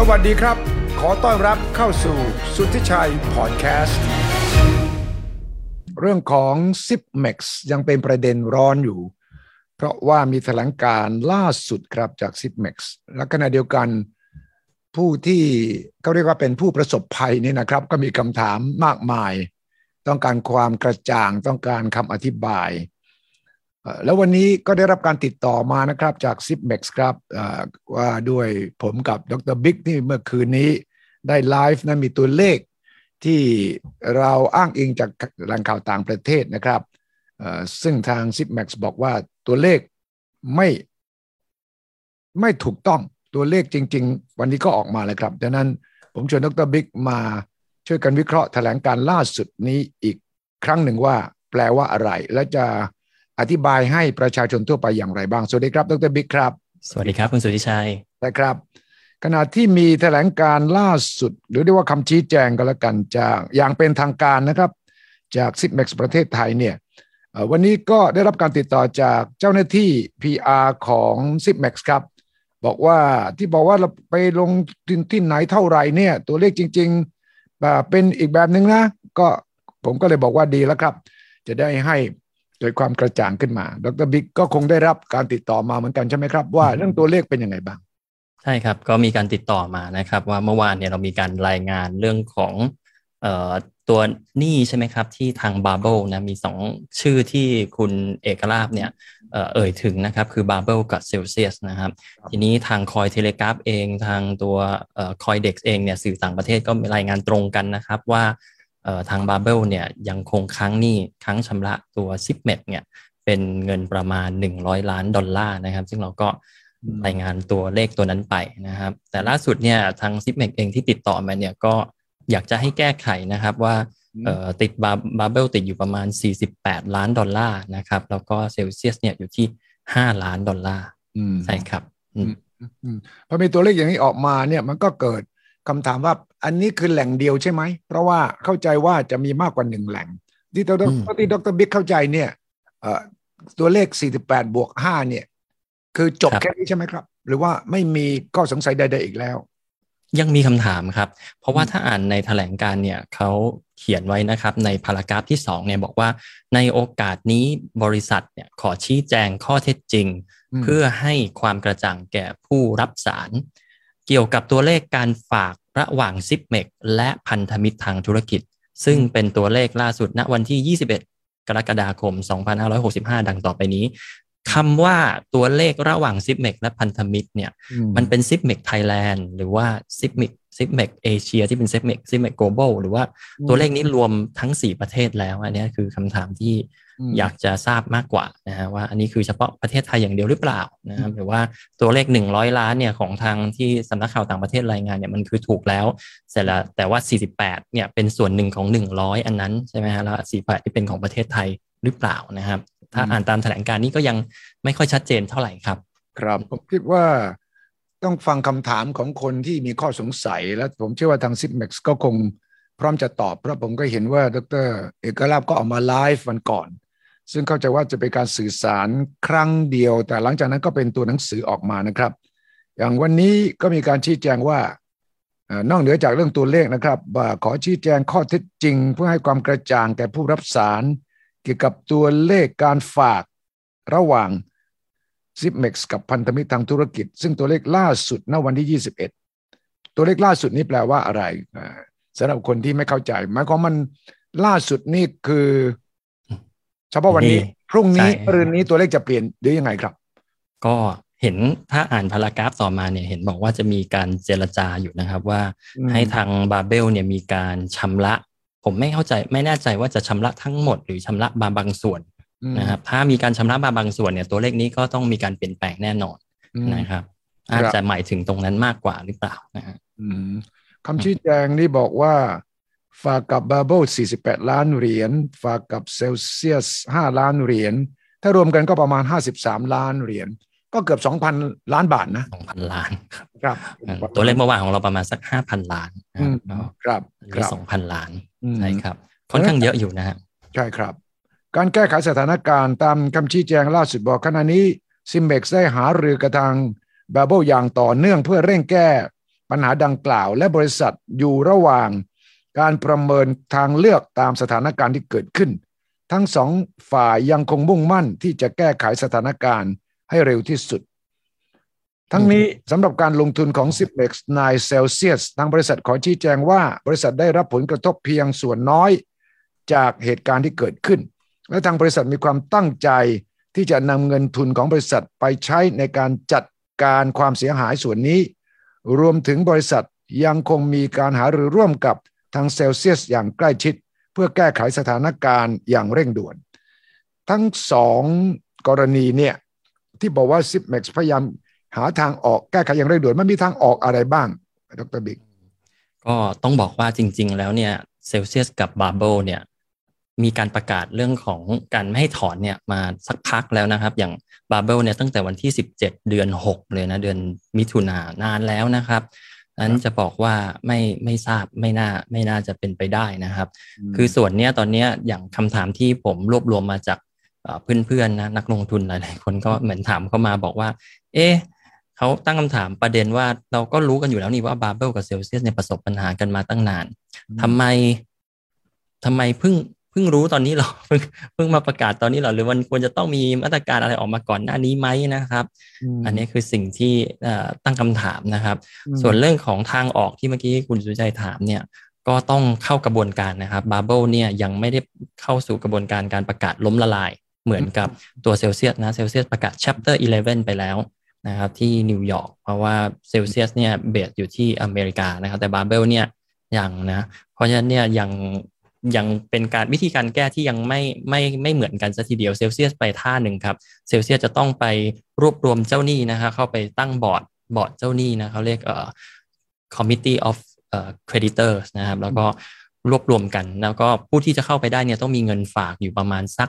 สวัสดีครับ ขอต้อนรับเข้าสู่สุทธิชัยพอดแคสต์ เรื่องของ z i p m e x ยังเป็นประเด็นร้อนอยู่ เพราะว่ามีแถลงการล่าสุดครับจาก z i p m e x และขณะเดียวกันผู้ที่เขาเรียกว่าเป็นผู้ประสบภัยนี่นะครับ ก็มีคำถามมากมาย ต้องการความกระจ่างต้องการคำอธิบาย แล้ววันนี้ก็ได้รับการติดต่อมานะครับจาก z i p m e x ครับว่าด้วยผมกับดรบิ๊กที่เมื่อคืนนี้ได้ไลฟ์นะมีตัวเลขที่เราอ้างอิงจากแหล่งข่าวต่างประเทศนะครับซึ่งทาง z i p m e x บอกว่าตัวเลขไม่ไม่ถูกต้องตัวเลขจริง ๆ วันนี้ก็ออกมาแล้วครับดังนั้นผมชวนดรบิ๊กมาช่วยกันวิเคราะห์แถลงการล่าสุดนี้อีกครั้งหนึ่งว่าแปลว่าอะไร และจะ อธิบายให้ประชาชนทั่วไปอย่างไรบ้าง สวัสดีครับ ดรบิ๊กครับ สวัสดีครับ คุณสุธิชัยนะครับ ขณะที่มีแถลงการณ์ล่าสุด หรือเรียกว่าคำชี้แจงก็แล้วกันจากอย่างเป็นทางการนะครับ จาก Zipmex ประเทศไทยเนี่ยวันนี้ก็ได้รับการติดต่อจากเจ้าหน้าที่ PR ของ Zipmex ครับ บอกว่าที่บอกว่าเราไปลงที่ไหนเท่าไหร่เนี่ย ตัวเลขจริงๆเป็นอีกแบบหนึ่งนะ ก็ผมก็เลยบอกว่าดีแล้วครับ จะได้ให้ โดยความกระจ่างขึ้นมา ดรบิ๊กก็คงได้รับการติดต่อมาเหมือนกันใช่ไหมครับ ว่าเรื่องตัวเลขเป็นยังไงบ้าง ใช่ครับ ก็มีการติดต่อมานะครับ ว่าเมื่อวานเนี่ยเรามีการรายงานเรื่องของเอ่อตัวหนี้ใช่ไหมครับ ที่ทาง Babel นะมีสองชื่อที่คุณเอกลาบเนี่ยเอ่ยถึงนะครับ คือ Babel กับเซลเซียสนะครับ ทีนี้ทาง Cointelegraph เองทางตัวเอ่อ CoinDesk เองเนี่ยสื่อต่างประเทศก็มีรายงานตรงกันนะครับว่า ทาง Babel เนี่ยยังคงค้างหนี้ค้างชำระตัว Zipmex เนี่ยเป็นเงินประมาณ 100 ล้านดอลลาร์นะครับ ซึ่งเราก็รายงานตัวเลขตัวนั้นไปนะครับ แต่ล่าสุดเนี่ยทาง Zipmex เองที่ติดต่อมาเนี่ยก็อยากจะให้แก้ไขนะครับว่าติด Babel ติดอยู่ประมาณ 48 ล้านดอลลาร์นะครับ แล้วก็เซลเซียสเนี่ยอยู่ที่ 5 ล้านดอลลาร์ใช่ครับพอมีตัวเลขอย่างนี้ออกมาเนี่ยมันก็เกิด คำถามว่าอันนี้คือแหล่งเดียวใช่ไหม เพราะว่าเข้าใจว่าจะมีมากกว่าหนึ่งแหล่ง ที่ดรที่ดรบิ๊กเข้าใจเนี่ยตัวเลข 48 บวก 5 เนี่ย คือจบแค่นี้ใช่ไหมครับ หรือว่าไม่มีข้อสงสัยใด ๆ อีกแล้ว ยังมีคำถามครับ เพราะว่าถ้าอ่านในแถลงการเนี่ยเขาเขียนไว้นะครับ ในพารากราฟที่ 2 เนี่ยบอกว่า ในโอกาสนี้บริษัทเนี่ยขอชี้แจงข้อเท็จจริง เพื่อให้ความกระจ่างแก่ผู้รับสาร เกี่ยวกับตัวเลขการฝากระหว่าง Zipmex และพันธมิตรทางธุรกิจ ซึ่งเป็นตัวเลขล่าสุดณวันที่ 21 กรกฎาคม 2565 ดังต่อไปนี้คำว่าตัวเลขระหว่าง Zipmex และพันธมิตรเนี่ย มันเป็น Zipmex Thailand หรือว่า Zipmex Zipmex Asia ที่เป็น Zipmex Zipmex Global หรือว่าตัวเลขนี้รวมทั้ง 4 ประเทศแล้ว อันนี้คือคำถามที่อยากจะทราบมากกว่านะฮะว่าอันนี้คือเฉพาะประเทศไทยอย่างเดียวหรือเปล่านะครับหรือว่าตัวเลข 100 ล้านเนี่ยของทางที่สำนักข่าวต่างประเทศรายงานเนี่ยมันคือถูกแล้ว เสร็จแล้วแต่ว่า 48 เนี่ยเป็นส่วนหนึ่งของ 100 อันนั้นใช่ไหมฮะแล้ว48ที่เป็นของประเทศไทยหรือเปล่านะครับ ถ้าอ่านตามแถลงการนี้ก็ยังไม่ค่อยชัดเจนเท่าไหร่ครับ ครับผมคิดว่า ต้องฟังคำถามของคนที่มีข้อสงสัย และผมเชื่อว่าทางซิปเม็กซ์ก็คงพร้อมจะตอบ เพราะผมก็เห็นว่าดรเอกลาบก็ออกมาไลฟ์วันก่อน ซึ่งเข้าใจว่าจะเป็นการสื่อสารครั้งเดียว แต่หลังจากนั้นก็เป็นตัวหนังสือออกมานะครับ อย่างวันนี้ก็มีการชี้แจงว่านอกเหนือจากเรื่องตัวเลขนะครับขอชี้แจงข้อเท็จจริง เพื่อให้ความกระจ่างแก่ผู้รับสาร เกี่ยวกับตัวเลขการฝากระหว่าง ซิปเม็กซ์กับพันธมิตรทางธุรกิจ ซึ่งตัวเลขล่าสุดณวันที่ 21 ตัวเลขล่าสุดนี้แปลว่าอะไรสำหรับคนที่ไม่เข้าใจหมายความมันล่าสุดนี่คือเฉพาะวันนี้ พรุ่งนี้รืนนี้ตัวเลขจะเปลี่ยนหรือยังไงครับ ก็เห็นถ้าอ่านพารากราฟต่อมาเนี่ยเห็นบอกว่าจะมีการเจรจาอยู่นะครับว่าให้ทางบาเบลเนี่ยมีการชำระ ผมไม่เข้าใจไม่แน่ใจว่าจะชำระทั้งหมด หรือชำระบางบางส่วน นะครับถ้ามีการชำระบางบางส่วนเนี่ยตัวเลขนี้ก็ต้องมีการเปลี่ยนแปลงแน่นอนนะครับ อาจจะหมายถึงตรงนั้นมากกว่าหรือเปล่านะฮะคำชี้แจงนี้บอกว่า ฝากกับบาเบิล48 ล้านเหรียญฝากกับเซลเซียส 5 ล้านเหรียญถ้ารวมกันก็ประมาณ 53 ล้านเหรียญก็เกือบ 2,000 ล้านบาทนะ2,000 ล้านครับ ตัวเลขเมื่อวานของเราประมาณสัก 5,000 ล้านครับครับ2,000 ล้านใช่ครับ ค่อนข้างเยอะอยู่นะฮะใช่ครับ การแก้ไขสถานการณ์ตามคำชี้แจงล่าสุดบอกขณะนี้ซิมเบ็กได้หารือกับทาง Babel อย่างต่อเนื่องเพื่อเร่งแก้ปัญหาดังกล่าว และบริษัทอยู่ระหว่างการประเมินทางเลือกตามสถานการณ์ที่เกิดขึ้น ทั้งสองฝ่ายยังคงมุ่งมั่นที่จะแก้ไขสถานการณ์ให้เร็วที่สุด ทั้งนี้สำหรับการลงทุนของ s i p e x นายเซลเซียสทางบริษัทขอชี้แจงว่า บริษัทได้รับผลกระทบเพียงส่วนน้อย จากเหตุการณ์ที่เกิดขึ้น และทางบริษัทมีความตั้งใจที่จะนำเงินทุนของบริษัทไปใช้ในการจัดการความเสียหายส่วนนี้ รวมถึงบริษัทยังคงมีการหารือร่วมกับทางเซลเซียสอย่างใกล้ชิด เพื่อแก้ไขสถานการณ์อย่างเร่งด่วน ทั้งสองกรณีเนี่ยที่บอกว่าซิปเม็กซ์พยายามหาทางออกแก้ไขอย่างเร่งด่วนมันมีทางออกอะไรบ้าง ดรบิ๊กก็ต้องบอกว่าจริง ๆ แล้วเนี่ยเซลเซียสกับ Babel เนี่ย มีการประกาศเรื่องของการไม่ให้ถอนเนี่ยมาสักพักแล้วนะครับ อย่าง Babel เนี่ยตั้งแต่วันที่ 17 เดือน 6 เลยนะเดือนมิถุนานานแล้วนะครับนั้นจะบอกว่าไม่ไม่ทราบไม่น่าไม่น่าจะเป็นไปได้นะครับ คือส่วนเนี้ยตอนเนี้ยอย่างคำถามที่ผมรวบรวมมาจากเพื่อนๆนะนักลงทุนหลายๆคนก็เหมือนถามเข้ามาบอกว่า เอ๊ะเขาตั้งคำถามประเด็นว่าเราก็รู้กันอยู่แล้วนี่ว่า Babel กับเซลเซียสเนี่ยประสบปัญหากันมาตั้งนานทำไมทำไมเพิ่งเพิ่งรู้ตอนนี้หรอเพิ่งเพิ่งมาประกาศตอนนี้หรอหรือมันควรจะต้องมีมาตรการอะไรออกมาก่อนหน้านี้ไหมนะครับ อันนี้คือสิ่งที่ตั้งคำถามนะครับ ส่วนเรื่องของทางออกที่เมื่อกี้คุณสุทธิชัยถามเนี่ยก็ต้องเข้ากระบวนการนะครับ Babel เนี่ยยังไม่ได้เข้าสู่กระบวนการการประกาศล้มละลาย เหมือนกับตัวเซลเซียสนะเซลเซียสประกาศ chapter 11 ไปแล้วนะครับที่นิวยอร์กเพราะว่าเซลเซียสเนี่ย base อยู่ที่อเมริกานะครับแต่ Babel เนี่ยยังนะเพราะฉะนั้นเนี่ยยัง ยังเป็นการวิธีการแก้ที่ยังไม่ไม่ไม่เหมือนกันซะทีเดียวเซลเซียสไปท่าหนึ่งครับเซลเซียสจะต้องไปรวบรวมเจ้าหนี้นะครับเข้าไปตั้งบอร์ดบอร์ดเจ้าหนี้นะเขาเรียกเอ่อ committee of เอ่อ creditors นะครับแล้วก็รวบรวมกัน แล้วก็ผู้ที่จะเข้าไปได้เนี่ยต้องมีเงินฝากอยู่ประมาณสัก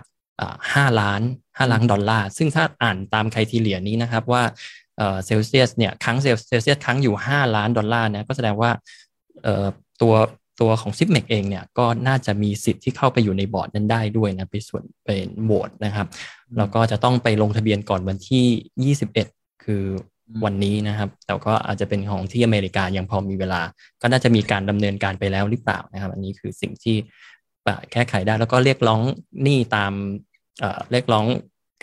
ห้าล้านห้าล้านดอลลาร์ ซึ่งถ้าอ่านตามใคุณทีเหลียนี้นะครับว่าเซลเซียสเนี่ยค้างเซลเซียส ค้างอยู่ 5 ล้านดอลลาร์นะก็แสดงว่าตัว ตัวของ Zipmex เองเนี่ยก็น่าจะมีสิทธิ์ที่เข้าไปอยู่ในบอร์ดนั้นได้ด้วยนะเป็นส่วนเป็นโหวตนะครับ แล้วก็จะต้องไปลงทะเบียนก่อนวันที่ 21 คือวันนี้นะครับ แต่ก็อาจจะเป็นของที่อเมริกายังพอมีเวลา ก็น่าจะมีการดำเนินการไปแล้วหรือเปล่านะครับ อันนี้คือสิ่งที่แก้ไขได้แล้วก็เรียกร้องหนี้ตามเรียกร้อง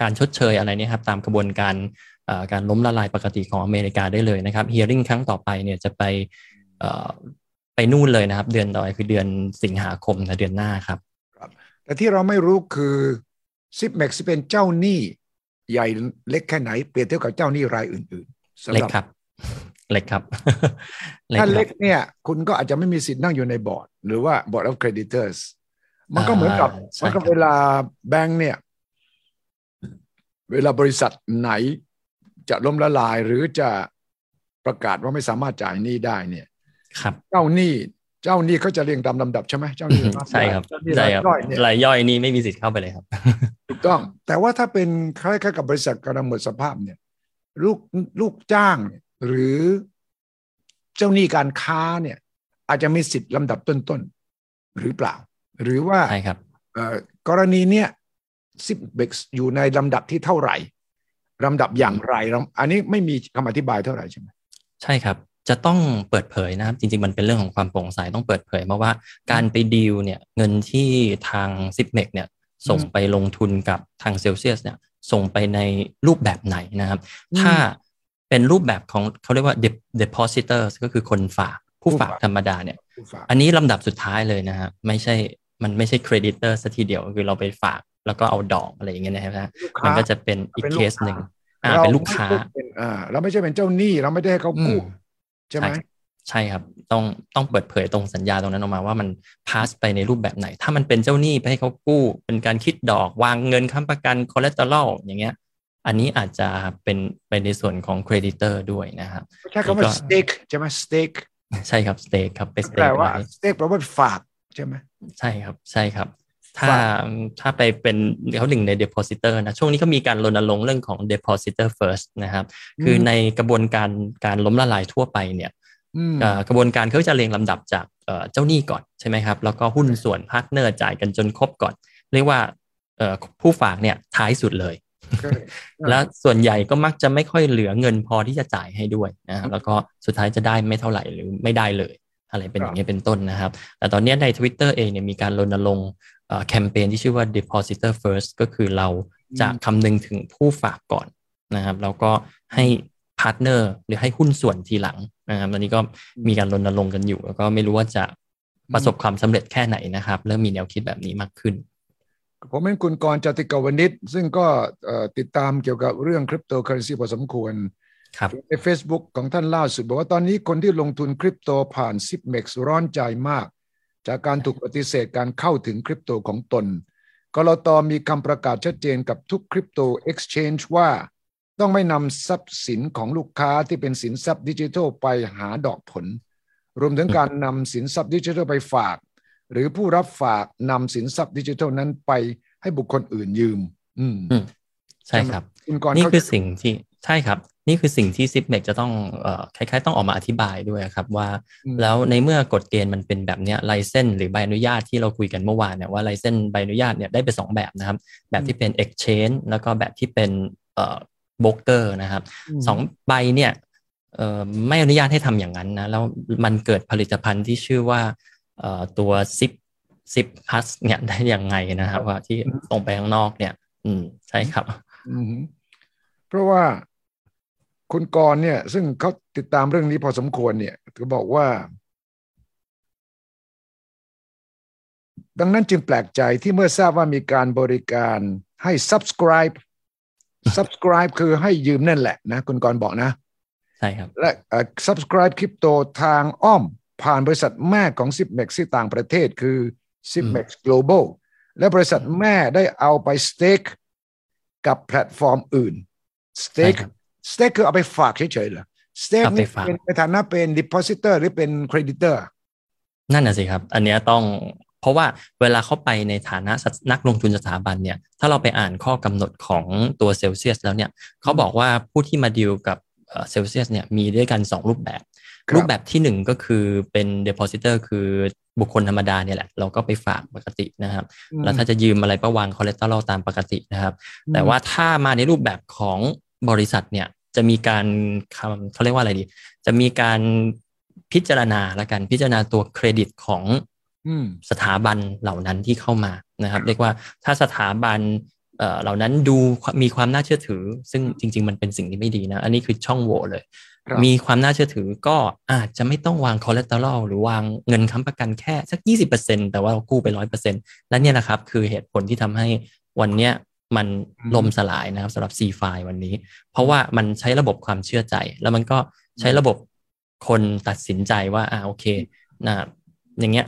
การชดเชยอะไรนี่ครับตามกระบวนการการล้มละลายปกติของอเมริกาได้เลยนะครับเฮียริ่งครั้งต่อไปเนี่ยจะไป ไปนู่นเลยนะครับ เดือนต่อไปคือเดือนสิงหาคมนะเดือนหน้าครับครับ แต่ที่เราไม่รู้คือซิปเม็กซ์เป็นเจ้าหนี้ใหญ่เล็กแค่ไหนเปรียบเทียบกับเจ้าหนี้รายอื่นๆเล็กครับเล็กครับ ถ้าเล็กเนี่ย คุณก็อาจจะไม่มีสิทธิ์นั่งอยู่ในบอร์ด หรือว่าบอร์ด of creditors มันก็เหมือนกับมันก็เวลาแบงค์เนี่ย เวลาบริษัทไหนจะล้มละลายหรือจะประกาศว่าไม่สามารถจ่ายหนี้ได้เนี่ย ครับ เจ้าหนี้เจ้าหนี้เขาจะเรียงตามลำดับใช่ไหมเจ้าหนี้ใช่ครับใช่ครับรายย่อยนี่ไม่มีสิทธิ์เข้าไปเลยครับถูกต้อง แต่ว่าถ้าเป็นคล้ายๆกับบริษัทกำลังหมดสภาพเนี่ย ลูกลูกจ้างหรือเจ้าหนี้การค้าเนี่ย อาจจะมีสิทธิ์ลำดับต้นๆหรือเปล่า หรือว่าใช่ครับกรณีเนี้ย Zipmex อยู่ในลำดับที่เท่าไหร่ลำดับอย่างไรอันนี้ไม่มีคำอธิบายเท่าไหร่ใช่ไหมใช่ครับ จะต้องเปิดเผยนะครับจริง ๆ มันเป็นเรื่องของความโปร่งใสต้องเปิดเผยเพราะว่าการไปดีลเนี่ยเงินที่ทาง Zipmex เนี่ยส่งไปลงทุนกับทางเซลเซียสเนี่ยส่งไปในรูปแบบไหนนะครับ ถ้าเป็นรูปแบบของเขาเรียกว่า depositor ก็คือคนฝากผู้ฝากธรรมดาเนี่ยอันนี้ลำดับสุดท้ายเลยนะครับไม่ใช่มันไม่ใช่ creditor ซะทีเดียวคือเราไปฝากแล้วก็เอาดอกอะไรอย่างเงี้ยนะครับมันก็จะเป็นอีกเคสหนึ่งอ่าเป็นลูกค้าอ่าเราไม่ใช่เป็นเจ้าหนี้เราไม่ได้ให้เขากู้ ใช่ไหมใช่ครับ ต้องต้องเปิดเผยตรงสัญญาตรงนั้นออกมาว่ามันฝากไปในรูปแบบไหน ถ้ามันเป็นเจ้าหนี้ไปให้เขากู้ เป็นการคิดดอกวางเงินค้ำประกัน collateral อย่างเงี้ย อันนี้อาจจะเป็นไปในส่วนของ creditor ด้วยนะครับใช่คำว่าสเต็กใช่ไหมสเต็กใช่ครับ stake ครับเป็น stake แปลว่า stake แปลว่าฝากใช่ไหมใช่ครับใช่ครับ ถ้าถ้าไปเป็นเขาหนึ่งใน depositor นะช่วงนี้ก็มีการรณรงค์เรื่องของ depositor first นะครับ คือในกระบวนการการล้มละลายทั่วไปเนี่ยกระบวนการเขาจะเรียงลำดับจากเจ้าหนี้ก่อนใช่ไหมครับแล้วก็หุ้นส่วน partner จ่ายกันจนครบก่อน เรียกว่าผู้ฝากเนี่ยท้ายสุดเลย แล้วส่วนใหญ่ก็มักจะไม่ค่อยเหลือเงินพอที่จะจ่ายให้ด้วยนะครับแล้วก็สุดท้ายจะได้ไม่เท่าไหร่หรือไม่ได้เลย อะไรเป็นอย่างนี้เป็นต้นนะครับ แต่ตอนนี้ใน Twitter เองเนี่ยมีการรณรงค์ แคมเปญที่ชื่อว่า depositor first ก็คือเราจะคำนึงถึงผู้ฝากก่อนนะครับแล้วก็ให้ partner หรือให้หุ้นส่วนทีหลังนะครับตอนนี้ก็มีการรณรงค์กันอยู่ แล้วก็ไม่รู้ว่าจะประสบความสำเร็จแค่ไหนนะครับ เริ่มมีแนวคิดแบบนี้มากขึ้น ผมเห็นคุณกรณ์ จาติกวณิชซึ่งก็ติดตามเกี่ยวกับเรื่องคริปโตเคอร์เรนซีพอสมควรครับใน Facebook ของท่านล่าสุด บอกว่าตอนนี้คนที่ลงทุนคริปโตผ่าน Zipmex ร้อนใจมาก จากการถูกปฏิเสธการเข้าถึงคริปโตของตนกลต. มีคำประกาศชัดเจนกับทุกคริปโตเอ็กซ์ชแนนว่า ต้องไม่นำทรัพย์สินของลูกค้าที่เป็นสินทรัพย์ดิจิทัลไปหาดอกผล รวมถึงการนำสินทรัพย์ดิจิทัลไปฝาก หรือผู้รับฝากนำสินทรัพย์ดิจิทัลนั้นไปให้บุคคลอื่นยืม อืมใช่ครับนี่คือสิ่งที่ ใช่ครับ นี่คือสิ่งที่ Zipmex จะต้องเอ่อคล้ายๆ ต้องออกมาอธิบายด้วยครับว่า แล้วในเมื่อกฎเกณฑ์มันเป็นแบบเนี้ย license หรือใบอนุญาตที่เราคุยกันเมื่อวานเนี่ยว่า license ใบอนุญาตเนี่ยได้ไปสองแบบนะครับ แบบที่เป็น exchange แล้วก็แบบที่เป็นเอ่อโบกเกอร์นะครับสองใบเนี่ยเอ่อไม่อนุญาตให้ทำอย่างนั้นนะแล้วมันเกิดผลิตภัณฑ์ที่ชื่อว่าเอ่อตัวซิปซิปพัสเนี่ยได้ยังไงนะครับ ว่าที่ส่งไปข้างนอกเนี่ย อืมใช่ครับเพราะว่า คุณกรเนี่ย ซึ่งเขาติดตามเรื่องนี้พอสมควรเนี่ยก็บอกว่า ดังนั้นจึงแปลกใจที่เมื่อทราบว่ามีการบริการให้ subscribe subscribe คือให้ยืมนั่นแหละนะคุณกรณ์บอกนะ ใช่ครับ และ subscribe คริปโตทางอ้อม ผ่านบริษัทแม่ของ s i p m e x ที่ต่างประเทศคือ s i p m e x Global และบริษัทแม่ได้เอาไป stake กับแพลตฟอร์มอื่น stake stake คือเอาไปฝากเฉยๆเหรอ stake นี่เป็นในฐานะเป็น depositor หรือเป็น creditor นั่นน่ะสิครับ อันนี้ต้องเพราะว่าเวลาเข้าไปในฐานะนักลงทุนสถาบันเนี่ย ถ้าเราไปอ่านข้อกำหนดของตัวเซลเซียสแล้วเนี่ยเขาบอกว่าผู้ที่มาดีลกับเซลเซียสเนี่ยมีด้วยกัน 2 รูปแบบ รูปแบบที่ 1 ก็คือเป็น depositor คือบุคคลธรรมดาเนี่ยแหละ เราก็ไปฝากปกตินะครับ แล้วถ้าจะยืมอะไรก็วาง collateral ตามปกตินะครับ แต่ว่าถ้ามาในรูปแบบของบริษัทเนี่ย จะมีการเขาเรียกว่าอะไรดี จะมีการพิจารณาละกันพิจารณาตัวเครดิตของสถาบันเหล่านั้นที่เข้ามานะครับ เรียกว่าถ้าสถาบันเหล่านั้นดูมีความน่าเชื่อถือ ซึ่งจริง ๆ มันเป็นสิ่งที่ไม่ดีนะ อันนี้คือช่องโหว่เลย มีความน่าเชื่อถือก็อาจจะไม่ต้องวาง collateral หรือวางเงินค้ำประกันแค่สักยี่สิบเปอร์เซ็นแต่ว่าเรากู้ไปร้อยเปอร์เซ็นและเนี่ยนะครับคือเหตุผลที่ทำให้วันเนี้ย มันล่มสลายนะครับสำหรับ C ไฟวันนี้ เพราะว่ามันใช้ระบบความเชื่อใจ แล้วมันก็ใช้ระบบคนตัดสินใจว่าอ่าโอเคนะอย่างเงี้ย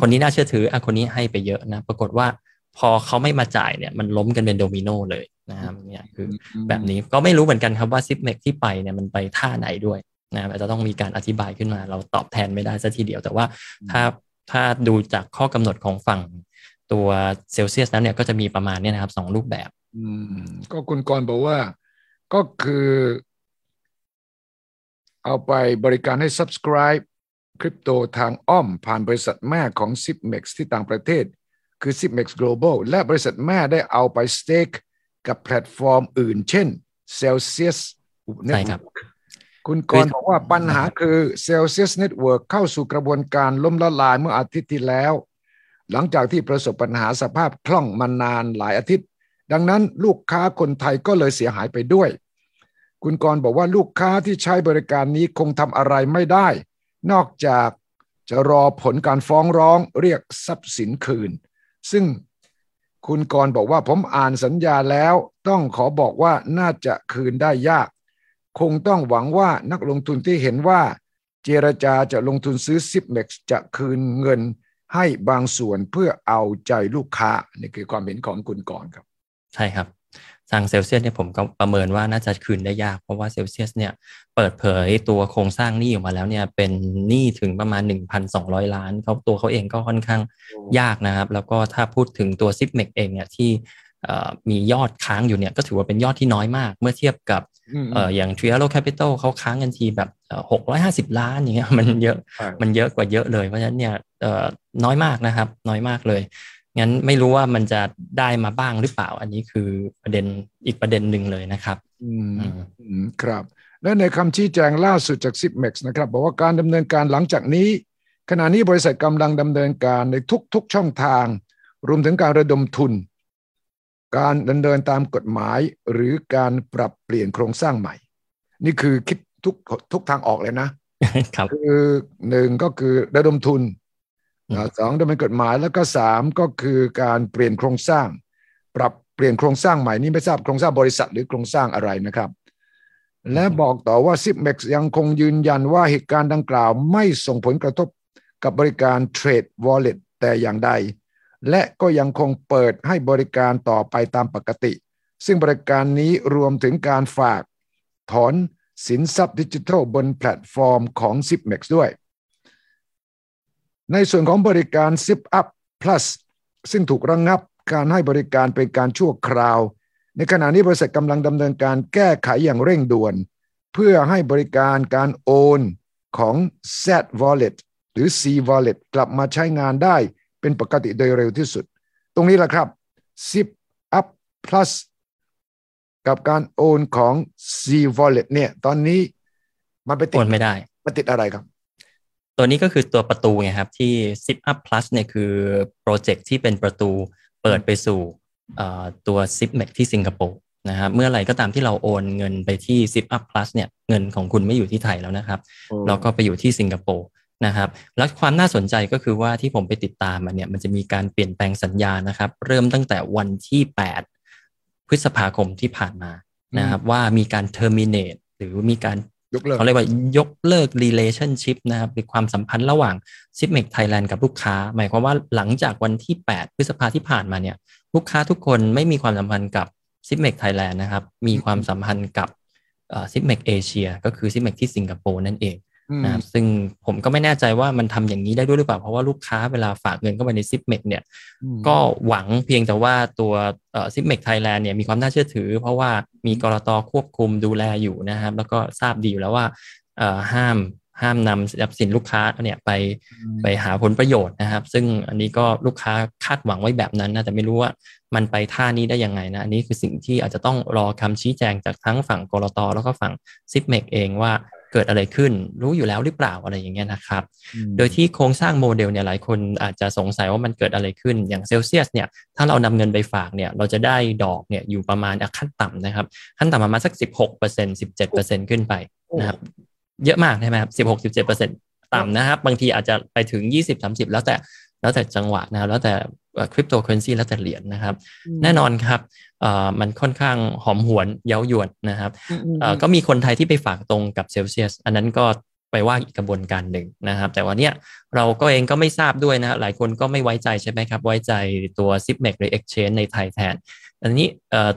คนนี้น่าเชื่อถืออะคนนี้ให้ไปเยอะนะ ปรากฏว่าพอเขาไม่มาจ่ายเนี่ยมันล้มกันเป็นโดมิโนเลยนะครับเนี่ยคือแบบนี้ก็ไม่รู้เหมือนกันครับว่าซิปเมกที่ไปเนี่ยมันไปท่าไหนด้วยนะอาจจะต้องมีการอธิบายขึ้นมา เราตอบแทนไม่ได้ซะทีเดียว แต่ว่าถ้าถ้าดูจากข้อกำหนดของฝั่ง ตัวเซลเซียสแล้วเนี่ยก็จะมีประมาณนี้นะครับสองรูปแบบ อืม ก็คุณกรบอกว่าก็คือ เอาไปบริการให้ subscribe คริปโตทางอ้อมผ่านบริษัทแม่ของ s i p m e x ที่ต่างประเทศ คือ s i p m e x Global และบริษัทแม่ได้เอาไปสเต็กกับแพลตฟอร์มอื่น เช่น Celsius ใช่ครับ คุณกรบอกว่าปัญหาคือ Celsius Network เข้าสู่กระบวนการล้มละลายเมื่ออาทิตย์ที่แล้ว หลังจากที่ประสบปัญหาสภาพคล่องมานานหลายอาทิตย์ ดังนั้นลูกค้าคนไทยก็เลยเสียหายไปด้วย คุณกรบอกว่าลูกค้าที่ใช้บริการนี้คงทำอะไรไม่ได้ นอกจากจะรอผลการฟ้องร้องเรียกทรัพย์สินคืน ซึ่งคุณกรบอกว่าผมอ่านสัญญาแล้ว ต้องขอบอกว่าน่าจะคืนได้ยาก คงต้องหวังว่านักลงทุนที่เห็นว่า เจรจาจะลงทุนซื้อ Zipmex จะคืนเงิน ให้บางส่วนเพื่อเอาใจลูกค้านี่คือความเห็นของคุณก่อนครับ ใช่ครับทางเซลเซียสเนี่ยผมก็ประเมินว่าน่าจะคืนได้ยาก เพราะว่าเซลเซียสเนี่ยเปิดเผยตัวโครงสร้างหนี้ออกมาแล้วเนี่ยเป็นหนี้ถึงประมาณ 1,200 ล้านเขาตัวเขาเองก็ค่อนข้างยากนะครับ แล้วก็ถ้าพูดถึงตัว Zipmex เองเนี่ยที่มียอดค้างอยู่เนี่ยก็ถือว่าเป็นยอดที่น้อยมาก เมื่อเทียบกับ อย่าง t r i a l Capital เขาค้างกันทีแบบหกร้อยห้าสิบล้านอย่างเงี้ยมันเยอะมันเยอะกว่าเยอะเลย เพราะฉะนั้นเนี่ยน้อยมากนะครับ น้อยมากเลยงั้นไม่รู้ว่ามันจะได้มาบ้างหรือเปล่า อันนี้คือประเด็นอีกประเด็นหนึ่งเลยนะครับ อืมครับ และในคำชี้แจงล่าสุดจาก s i p m e x นะครับบอกว่าการดำเนินการหลังจากนี้ ขณะนี้บริษัทกำลังดำเนินการในทุก ๆ ช่องทาง รวมถึงการระดมทุน การดำเนินตามกฎหมายหรือการปรับเปลี่ยนโครงสร้างใหม่ นี่คือคิดทุกทุกทางออกเลยนะครับคือหนึ่งก็คือระดมทุนสองดำเนินกฎหมายแล้วก็สามก็คือการเปลี่ยนโครงสร้าง ปรับเปลี่ยนโครงสร้างใหม่นี่ไม่ทราบโครงสร้างบริษัทหรือโครงสร้างอะไรนะครับ และบอกต่อว่าซิปเม็กซ์ยังคงยืนยันว่าเหตุการณ์ดังกล่าว ไม่ส่งผลกระทบกับบริการ Trade Wallet แต่อย่างใด และก็ยังคงเปิดให้บริการต่อไปตามปกติ ซึ่งบริการนี้รวมถึงการฝาก ถอนสินทรัพย์ดิจิทัลบนแพลตฟอร์มของ z i p m e x ด้วย ในส่วนของบริการ Zip Up Plus ซึ่งถูกระงับการให้บริการเป็นการชั่วคราว ในขณะนี้บริษัทกำลังดำเนินการแก้ไขอย่างเร่งด่วน เพื่อให้บริการการโอนของ Z Wallet หรือ C Wallet กลับมาใช้งานได้ เป็นปกติโดยเร็วที่สุด ตรงนี้แหละครับ Zip Up Plus กับการโอนของ C Wallet เนี่ย ตอนนี้มันไปติดโอนไม่ได้มันติดอะไรครับ ตัวนี้ก็คือตัวประตูไงครับ ที่ Zip Up Plus เนี่ยคือโปรเจกต์ที่เป็นประตูเปิดไปสู่ตัว Zip m a x ที่สิงคโปร์นะครับเมื่อไหร่ก็ตามที่เราโอนเงินไปที่ Zip Up Plus เนี่ยเงินของคุณไม่อยู่ที่ไทยแล้วนะครับ เราก็ไปอยู่ที่สิงคโปร์ นะครับแล้วความน่าสนใจก็คือว่าที่ผมไปติดตามมันเนี่ยมันจะมีการเปลี่ยนแปลงสัญญานะครับ เริ่มตั้งแต่วันที่ 8 พฤษภาคมที่ผ่านมานะครับว่ามีการ terminate หรือมีการยกเลิกเขาเรียกว่ายกเลิก relationship นะครับหรือความสัมพันธ์ระหว่าง s i p m e x Thailand กับลูกค้า หมายความว่าหลังจากวันที่ 8 พฤษภาที่ผ่านมาเนี่ยลูกค้าทุกคนไม่มีความสัมพันธ์กับ s i p m e x Thailand นะครับ มีความสัมพันธ์กับ s i p m e x Asia ก็คือ s i p m e x ที่สิงคโปร์นั่นเอง นะครับซึ่งผมก็ไม่แน่ใจว่ามันทำอย่างนี้ได้ด้วยหรือเปล่า เพราะว่าลูกค้าเวลาฝากเงินเข้าไปใน Zipmex เนี่ย ก็หวังเพียงแต่ว่าตัว Zipmex Thailand เนี่ยมีความน่าเชื่อถือ เพราะว่ามีกลตควบคุมดูแลอยู่นะครับ แล้วก็ทราบดีอยู่แล้วว่าห้ามห้ามนำทรัพย์สินลูกค้าเนี่ยไปไปหาผลประโยชน์นะครับ ซึ่งอันนี้ก็ลูกค้าคาดหวังไว้แบบนั้นนะแต่ไม่รู้ว่ามันไปท่านี้ได้ยังไงนะ อันนี้คือสิ่งที่อาจจะต้องรอคำชี้แจงจากทั้งฝั่งกลตแล้วก็ฝั่ง Zipmex เองว่า เกิดอะไรขึ้น รู้อยู่แล้วหรือเปล่าอะไรอย่างเงี้ยนะครับ โดยที่โครงสร้างโมเดลเนี่ยหลายคนอาจจะสงสัยว่ามันเกิดอะไรขึ้นอย่างเซลเซียสเนี่ยถ้าเรานำเงินไปฝากเนี่ยเราจะได้ดอกเนี่ยอยู่ประมาณขั้นต่ำนะครับ ขั้นต่ำประมาณสักสิบหกเปอร์เซ็นต์สิบเจ็ดเปอร์เซ็นต์ขึ้นไปนะครับเยอะมากใช่ไหมครับสิบหกสิบเจ็ดเปอร์เซ็นต่ำนะครับ บางทีอาจจะไปถึงยี่สิบสามสิบแล้วแต่แล้วแต่จังหวะนะครับแล้วแต่คริปโตเคอเรนซีแล้วแต่เหรียญนะครับ แน่นอนครับ มันค่อนข้างหอมหวนเย้ายวนนะครับก็มีคนไทยที่ไปฝากตรงกับเซลเซียสอันนั้นก็ไปว่าอีกกระบวนการหนึ่งนะครับ แต่ว่าเนี้ยเราก็เองก็ไม่ทราบด้วยนะหลายคนก็ไม่ไว้ใจใช่ไหมครับ ไว้ใจตัว s i p m e x หรือ Exchange ในไทยแทนอันนี้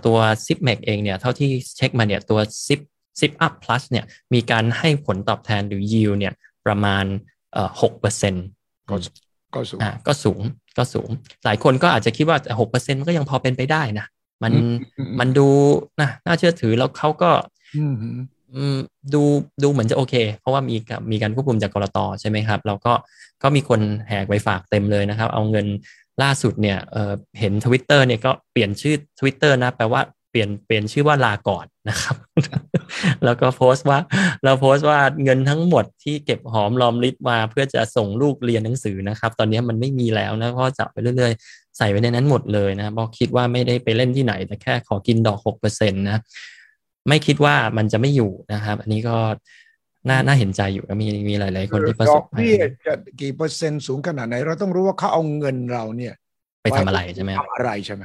ตัว s i p m e x เองเนี่ยเท่าที่เช็คมาเนี่ยตัว Zip Zip Up Plus เนี่ยมีการให้ผลตอบแทนหรือ yield เนี่ยประมาณหกเปอร์เซ็นต์ก็สูงก็สูงก็สูง หลายคนก็อาจจะคิดว่าหกเปอร์เซ็นต์ก็ยังพอเป็นไปได้นะ มันมันดูนะน่าเชื่อถือแล้วเขาก็ดูดูเหมือนจะโอเค เพราะว่ามีมีการควบคุมจากกรตใช่ไหมครับ เราก็ก็มีคนแหกไปฝากเต็มเลยนะครับ เอาเงินล่าสุดเนี่ยเเห็นทวิตเตอร์เนี่ยก็เปลี่ยนชื่อทวิตเตอร์นะแปลว่าเปลี่ยนเปลี่ยนชื่อว่าลาก่อนนะครับ แล้วก็โพสต์ว่าเราโพสต์ว่าเงินทั้งหมดที่เก็บหอมรอมริบมา เพื่อจะส่งลูกเรียนหนังสือนะครับ ตอนนี้มันไม่มีแล้วนะเพราะจับไปเรื่อยๆ ใส่ไว้ในนั้นหมดเลยนะเพราะคิดว่าไม่ได้ไปเล่นที่ไหน แต่แค่ขอกินดอกหกเปอร์เซ็นต์นะ ไม่คิดว่ามันจะไม่อยู่นะครับ อันนี้ก็น่าน่าเห็นใจอยู่มีมีหลาย ๆ คนที่ประสบภัยจะกี่เปอร์เซ็นต์สูงขนาดไหน เราต้องรู้ว่าเขาเอาเงินเราเนี่ย ไปทำอะไรใช่ไหมทำอะไรใช่ไหม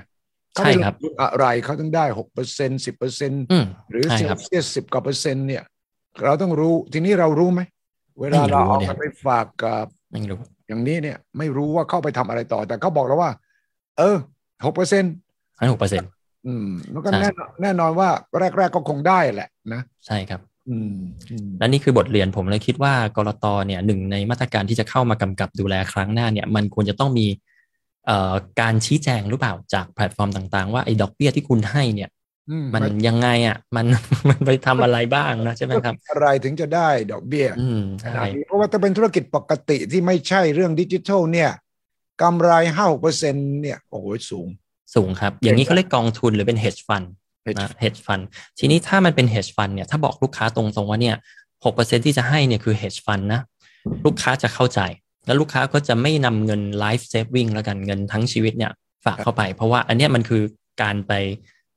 ใช่ครับอะไรเขาต้องได้หกเปอร์เซ็นสิบเปอร์เซ็นหรือเซลเซียสสิบกว่าเปอร์เซ็นต์เนี่ย เราต้องรู้ทีนี้เรารู้ไหมเวลาเราเอาไปฝากกับอย่างนี้เนี่ย ไม่รู้ว่าเข้าไปทำอะไรต่อ แต่เขาบอกแล้วว่า เออหกเปอร์เซ็นต์ให้หกเปอร์เซ็นต์อืมแล้วก็แน่แน่นอนว่าแรก ๆ ก็คงได้แหละนะ ใช่ครับ อืมและนี่คือบทเรียนผมเลยคิดว่ากรตเนี่ยหนึ่งในมาตรการที่จะเข้ามากำกับดูแลครั้งหน้าเนี่ย มันควรจะต้องมีการชี้แจงหรือเปล่าจากแพลตฟอร์มต่างๆ ว่าไอ้ดอกเบี้ยที่คุณให้เนี่ยมันยังไงอะ มันมันไปทำอะไรบ้างนะใช่ไหมครับ อะไรถึงจะได้ดอกเบี้ยเพราะว่าถ้าเป็นธุรกิจปกติที่ไม่ใช่เรื่องดิจิทัลเนี่ย กำไรห้าหกเปอร์เซ็นเนี่ยโอ้โหสูง สูงครับ อย่างนี้เขาเรียกกองทุนหรือเป็น hedge fund นะ hedge fund ทีนี้ถ้ามันเป็น hedge fund เนี่ยถ้าบอกลูกค้าตรงๆว่าเนี่ยหกเปอร์เซ็นที่จะให้เนี่ยคือ hedge fund นะ ลูกค้าจะเข้าใจ แล้วลูกค้าก็จะไม่นำเงิน life saving แล้วกันเงินทั้งชีวิตเนี่ยฝากเข้าไป เพราะว่าอันเนี้ยมันคือการไป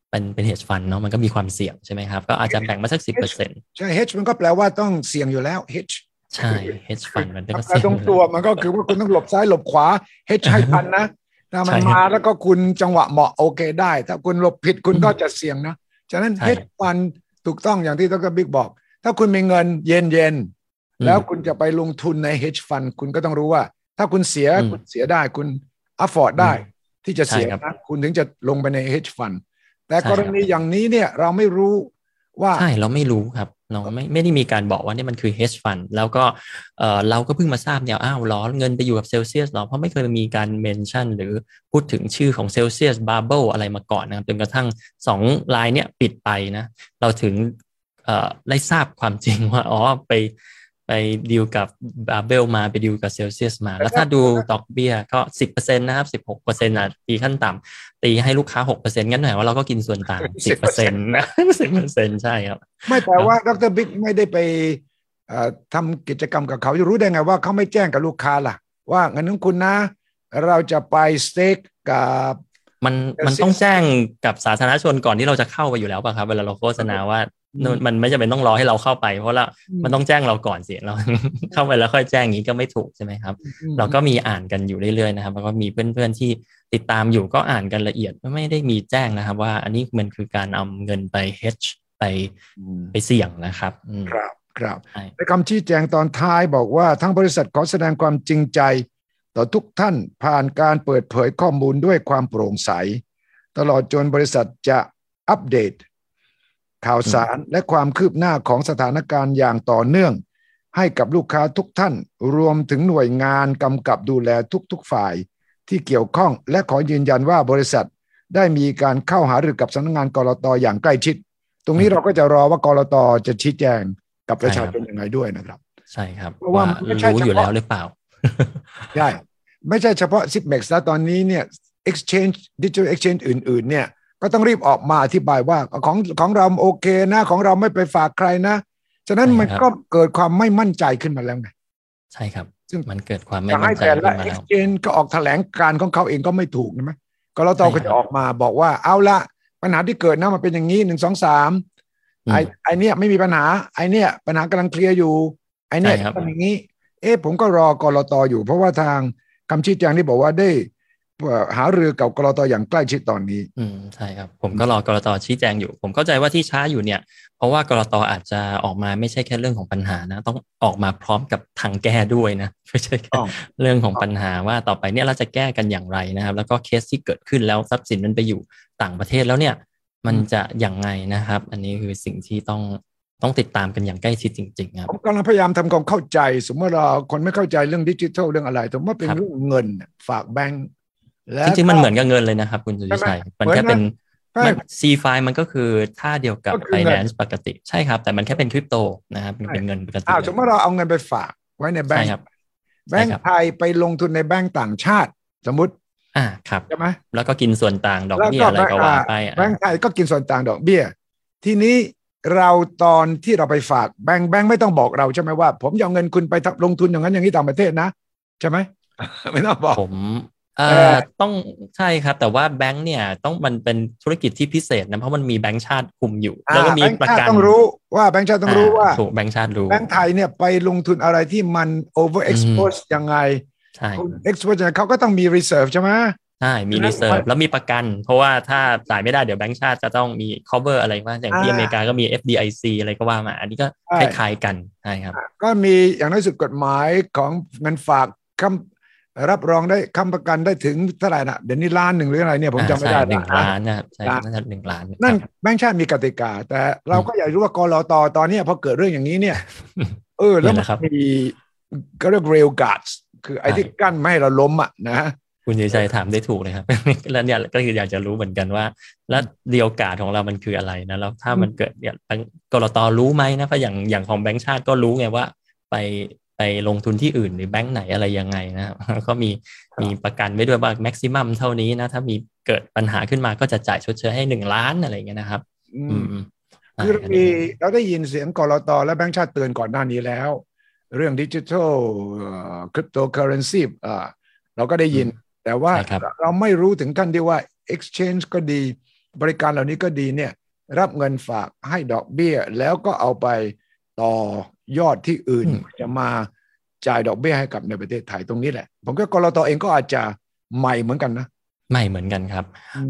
เป็นเป็น hedge fund เนาะมันก็มีความเสี่ยงใช่ไหมครับ ก็อาจจะแบ่งมาสักสิบเปอร์เซ็นต์ใช่ hedge มันก็แปลว่าต้องเสี่ยงอยู่แล้ว hedge ใช่ hedge fund มันเป็นก็แต่เสี่ยงตรงตัวมันก็คือว่าคุณต้องหลบซ้ายหลบขวา hedge ให้ทันนะถ้ามันใช่ครับมาแล้วก็คุณจังหวะเหมาะโอเคได้ ถ้าคุณหลบผิดคุณก็จะเสี่ยงนะ ฉะนั้นใช่ hedge fund ถูกต้องอย่างที่ดรบิ๊กบอก ถ้าคุณมีเงินเย็นเย็นๆอืมแล้วคุณจะไปลงทุนใน hedge fund คุณก็ต้องรู้ว่า ถ้าคุณเสียอืมคุณเสียได้คุณ afford ได้อืมที่จะเสียใช่ครับนะคุณถึงจะลงไปใน hedge fund แต่ใช่กรณีอย่างนี้เนี่ยเราไม่รู้ ว่าใช่เราไม่รู้ครับ เราไม่ไม่ได้มีการบอกว่านี่มันคือ hedge fund แล้วก็เออเราก็เพิ่งมาทราบเนี่ยอ้าวแล้วเงินไปอยู่กับเซลเซียสหรอ เพราะไม่เคยมีการ mention หรือพูดถึงชื่อของ Celsius Babel อะไรมาก่อนนะครับจนกระทั่งสองรายเนี่ยปิดไปนะ เราถึงเอ่อได้ทราบความจริงว่าอ๋อไป ไปดีลกับ Babel มาไปดีลกับเซลเซียสมา แล้วถ้าดูดอกเบี้ยก็สิบเปอร์เซ็นต์นะครับสิบหกเปอร์เซ็นต์อะตีขั้นต่ำตีให้ลูกค้าหกเปอร์เซ็นต์งั้นหมายว่าเราก็กินส่วนต่างสิบเปอร์เซ็นต์นะสิบเปอร์เซ็นต์ใช่ครับ ไม่แต่ว่าดรบิ๊กไม่ได้ไปเอ่อทำกิจกรรมกับเขาจะรู้ได้ไงว่าเขาไม่แจ้งกับลูกค้าล่ะ ว่าเงินของคุณนะ เราจะไปสเต็กกับมันแต่มันสิ่งต้องแจ้งกับสาธารณชนก่อนที่เราจะเข้าไปอยู่แล้วป่ะครับ เวลาเราโฆษณาว่า มันมันไม่จำเป็นต้องรอให้เราเข้าไป เพราะละมันต้องแจ้งเราก่อนสิเราเข้าไปแล้วค่อยแจ้งอย่างนี้ก็ไม่ถูกใช่ไหมครับอืมเราก็มีอ่านกันอยู่เรื่อยๆนะครับ แล้วก็มีเพื่อนๆที่ติดตามอยู่ก็อ่านกันละเอียดไม่ได้มีแจ้งนะครับ ว่าอันนี้มันคือการเอาเงินไป hedge ไปอืมไปเสี่ยงนะครับอืมครับครับใช่ในคำชี้แจงตอนท้ายบอกว่าทั้งบริษัทขอแสดงความจริงใจ ต่อทุกท่านผ่านการเปิดเผยข้อมูลด้วยความโปร่งใส ตลอดจนบริษัทจะอัปเดต ข่าวสารและความคืบหน้าของสถานการณ์อย่างต่อเนื่อง ให้กับลูกค้าทุกท่าน รวมถึงหน่วยงานกำกับดูแลทุกๆฝ่าย ที่เกี่ยวข้องและขอยืนยันว่าบริษัทได้มีการเข้าหารือกับสำนักงานกรตอย่างใกล้ชิด ตรงนี้เราก็จะรอว่ากรตจะชี้แจงกับประชาชนยังไงด้วยนะครับ ใช่ครับ เพราะว่ามันไม่ใช่รู้อยู่เฉพาะแล้วหรือเปล่าใช่ไม่ใช่เฉพาะ s i p m e x แล้วตอนนี้เนี่ย exchange digital exchange อื่น ๆ เนี่ย ก็ต้องรีบออกมาอธิบายว่าของของเราโอเคนะของเราไม่ไปฝากใครนะ ฉะนั้นใช่มันครับก็เกิดความไม่มั่นใจขึ้นมาแล้วไงใช่ครับ ซึ่งมันเกิดความไม่จะมั่ให้นใจแต่ขึ้นละมาแล้ว exchange ก็ออกแถลงการของเขาเองก็ไม่ถูกใช่ไหมกรตใช่ครับก็จะออกมาบอกว่าเอาละปัญหาที่เกิดนะมันเป็นอย่างนี้หนึ่งสองสามอืมไอ้ไอเนี้ยไม่มีปัญหาไอเนี้ยปัญหากำลังเคลียร์อยู่ ไอเนี้ยใช่ครับทำอย่างนี้ เอ๊ะผมก็รอกรตอยู่ เพราะว่าทางคำชี้แจงที่บอกว่าได้เอ่อ หารือกับกรตอย่างใกล้ชิดตอนนี้ อืมใช่ครับ ผมก็รอกรตชี้แจงอยู่ ผมเข้าใจว่าที่ช้าอยู่เนี่ย เพราะว่ากรตอาจจะออกมาไม่ใช่แค่เรื่องของปัญหานะ ต้องออกมาพร้อมกับทางแก้ด้วยนะไม่ใช่แค่ต้องเรื่องของปัญหาว่าต่อไปเนี่ยเราจะแก้กันอย่างไรนะครับ แล้วก็เคสที่เกิดขึ้นแล้วทรัพย์สินมันไปอยู่ต่างประเทศแล้วเนี่ย มันจะอย่างไงนะครับ อันนี้คือสิ่งที่ต้องต้องติดตามกันอย่างใกล้ชิดจริงๆครับผมกำลังพยายามทำความเข้าใจ สมมติเราคนไม่เข้าใจเรื่องดิจิทัลเรื่องอะไรแต่ว่าเป็นครับเรื่องเงินน่ะฝากแบงก์และ จริงๆมันเหมือนกับเงินเลยนะครับ คุณสุทธิชัย มันเหมือนแค่เป็นใช่มัน C ไฟมันก็คือท่าเดียวกับก็คือเงิน finance ปกติใช่ครับ แต่มันแค่เป็นคริปโตนะครับมันเป็นเงินปกติอ้าวสมมติเราเอาเงินไปฝากไว้ในแบงใช่ก์ครับแบงใช่ครัก์บไทยไปลงทุนในแบงก์ต่างชาติ สมมติ อ่าครับใช่ไหมแล้วก็กินส่วนต่างดอกแล้วเบี้ยก็อะไรก็ว่าไปแบงก์ไทยก็กินส่วนต่างดอกเบี้ย ทีนี้เราตอนที่เราไปฝากแบงก์แบงก์ไม่ต้องบอกเราใช่ไหมว่า ผมจะเอาเงินคุณไปทำลงทุนอย่างนั้นอย่างนี้ต่างประเทศนะใช่ไหมไม่ต้องบอกผม เอ่เอออต้องใช่ครับ แต่ว่าแบงค์เนี่ยต้องมันเป็นธุรกิจที่พิเศษนะเพราะมันมีแบงค์ชาติคุมอยู่ แล้วก็มีแบงก์ประชาติกันต้องรู้ว่าแบงก์ชาติต้องรู้ว่าถูกแบงค์ชาติรู้แบงก์ไทยเนี่ยไปลงทุนอะไรที่มัน over expose ยังไงใช่คุณ expose ยังไงเขาก็ต้องมี reserve ใช่ไหมใช่ มีแล้วรีเซิร์ฟแล้วมีประกัน เพราะว่าถ้าจ่ายไม่ได้เดี๋ยวแบงค์ชาติจะต้องมี cover อะไรว่าอย่างที่อ่าอเมริกาก็มี FDIC อะไรก็ว่ามา อันนี้ก็ใช่คล้ายๆกันใช่ครับ ก็มีอย่างน้อยสุดกฎหมายของเงินฝากค้ำ รับรองได้ค้ำประกันได้ถึงเท่าไหร่นะเดี๋ยวนี้ล้านหนึ่งหรืออะไรเนี่ยผมจำไม่ได้อ่าใช่หนึ่งล้านนะครับใช่ล้านน่าจะหนึ่งล้านนั่นครับแบงค์ชาติมีกติกา แต่เราก็อยากรู้ว่ากรอตตอนเนี้ยพอเกิดเรื่องอย่างนี้เนี่ย เออแล้วเนี่มัยนะครับมีก็เรียก rail guards คือไอ้ที่กั้นไม่ให้เราล้มอะนะคุณชัยชัยถามได้ถูกเลยครับแล้วเนี่ยก็คืออยากจะรู้เหมือนกันว่า แล้วเดียวกาดของเรามันคืออะไรนะแล้วถ้ามันเกิดเนี่ยกรตรู้ไหมนะเพราะอย่างอย่างของแบงค์ชาติก็รู้ไงว่า ไป ไปลงทุนที่อื่นหรือแบงก์ไหนอะไรยังไงนะครับก็มีมีประกันไว้ด้วยว่าแม็กซิมัมเท่านี้นะ ถ้ามีเกิดปัญหาขึ้นมาก็จะจ่ายชดเชยให้หนึ่งล้านอะไรเงี้ยนะครับ อืมคือเรามีเราได้ยินเสียงกรตและแบงก์ชาติเตือนก่อนหน้านี้แล้ว เรื่องดิจิทัลคริปโตเคอเรนซีเราก็ได้ยิน แต่ว่าเราไม่รู้ถึงขั้นที่ว่า Exchange ก็ดี บริการเหล่านี้ก็ดีเนี่ย รับเงินฝากให้ดอกเบี้ย แล้วก็เอาไปต่อ ยอดที่อื่นจะมาจ่ายดอกเบี้ยให้กับในประเทศไทยตรงนี้แหละ ผมก็กลตเองก็อาจจะใหม่เหมือนกันนะใหม่เหมือนกันครับ